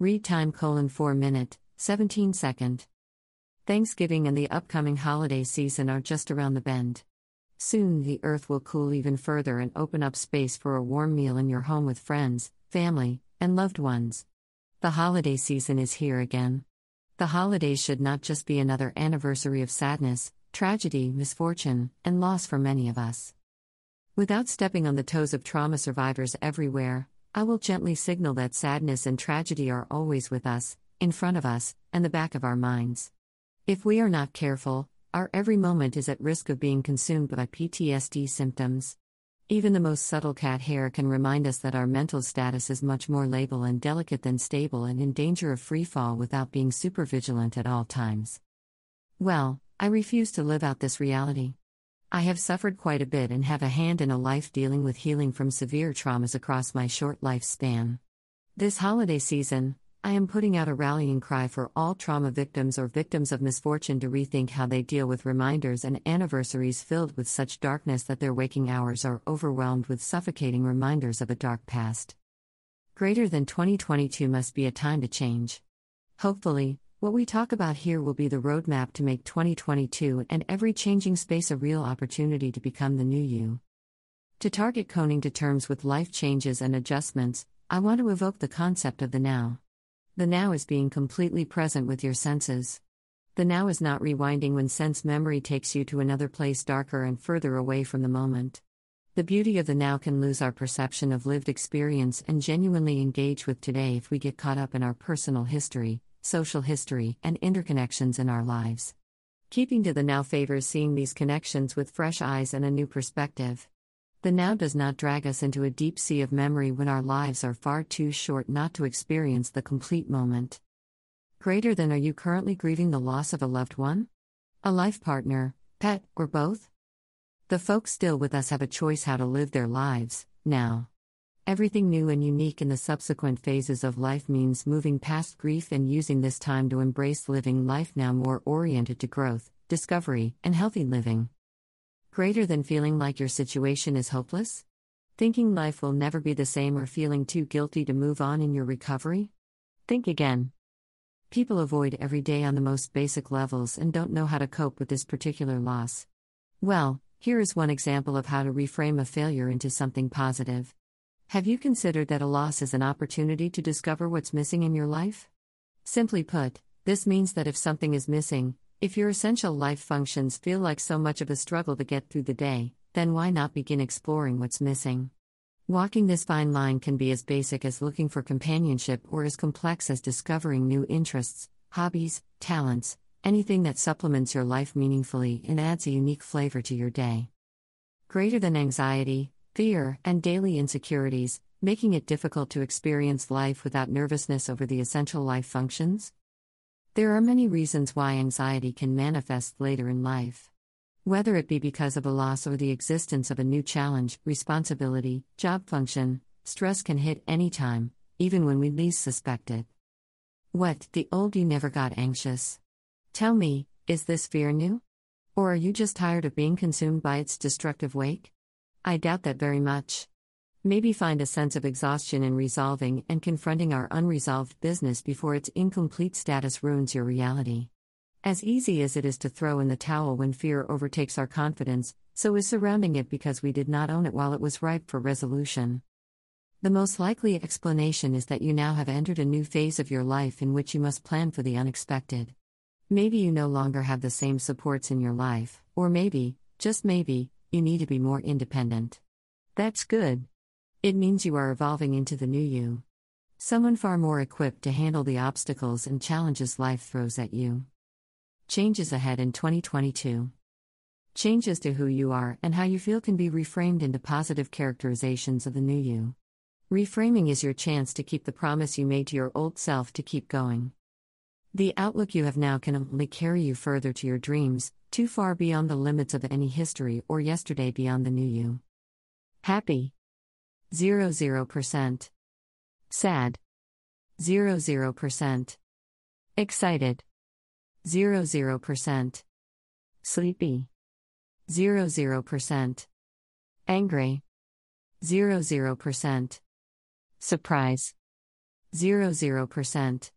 Read time colon 4 minute, 17 second. Thanksgiving and the upcoming holiday season are just around the bend. Soon the earth will cool even further and open up space for a warm meal in your home with friends, family, and loved ones. The holiday season is here again. The holidays should not just be another anniversary of sadness, tragedy, misfortune, and loss for many of us. Without stepping on the toes of trauma survivors everywhere, I will gently signal that sadness and tragedy are always with us, in front of us, and the back of our minds. If we are not careful, our every moment is at risk of being consumed by PTSD symptoms. Even the most subtle cat hair can remind us that our mental status is much more labile and delicate than stable and in danger of free fall without being super vigilant at all times. Well, I refuse to live out this reality. I have suffered quite a bit and have a hand in a life dealing with healing from severe traumas across my short lifespan. This holiday season, I am putting out a rallying cry for all trauma victims or victims of misfortune to rethink how they deal with reminders and anniversaries filled with such darkness that their waking hours are overwhelmed with suffocating reminders of a dark past. Greater than 2022 must be a time to change. Hopefully, what we talk about here will be the roadmap to make 2022 and every changing space a real opportunity to become the new you. To target coning to terms with life changes and adjustments, I want to evoke the concept of the now. The now is being completely present with your senses. The now is not rewinding when sense memory takes you to another place darker and further away from the moment. The beauty of the now can lose our perception of lived experience and genuinely engage with today if we get caught up in our personal history, social history, and interconnections in our lives. Keeping to the now favors seeing these connections with fresh eyes and a new perspective. The now does not drag us into a deep sea of memory when our lives are far too short not to experience the complete moment. Greater than are you currently grieving the loss of a loved one? A life partner, pet, or both? The folks still with us have a choice how to live their lives, now. Everything new and unique in the subsequent phases of life means moving past grief and using this time to embrace living life now more oriented to growth, discovery, and healthy living. Greater than feeling like your situation is hopeless? Thinking life will never be the same or feeling too guilty to move on in your recovery? Think again. People avoid every day on the most basic levels and don't know how to cope with this particular loss. Well, here is one example of how to reframe a failure into something positive. Have you considered that a loss is an opportunity to discover what's missing in your life? Simply put, this means that if something is missing, if your essential life functions feel like so much of a struggle to get through the day, then why not begin exploring what's missing? Walking this fine line can be as basic as looking for companionship or as complex as discovering new interests, hobbies, talents, anything that supplements your life meaningfully and adds a unique flavor to your day. Greater than anxiety, fear, and daily insecurities, making it difficult to experience life without nervousness over the essential life functions? There are many reasons why anxiety can manifest later in life. Whether it be because of a loss or the existence of a new challenge, responsibility, job function, stress can hit any time, even when we least suspect it. What, the old you never got anxious? Tell me, is this fear new? Or are you just tired of being consumed by its destructive wake? I doubt that very much. Maybe find a sense of exhaustion in resolving and confronting our unresolved business before its incomplete status ruins your reality. As easy as it is to throw in the towel when fear overtakes our confidence, so is surrounding it because we did not own it while it was ripe for resolution. The most likely explanation is that you now have entered a new phase of your life in which you must plan for the unexpected. Maybe you no longer have the same supports in your life, or maybe, just maybe, you need to be more independent. That's good. It means you are evolving into the new you. Someone far more equipped to handle the obstacles and challenges life throws at you. Changes ahead in 2022. Changes to who you are and how you feel can be reframed into positive characterizations of the new you. Reframing is your chance to keep the promise you made to your old self to keep going. The outlook you have now can only carry you further to your dreams, too far beyond the limits of any history or yesterday beyond the new you. Happy. 00%. Sad. 00%. Excited. 00%. Sleepy. 00%. Angry. 00%. Surprise. 00%.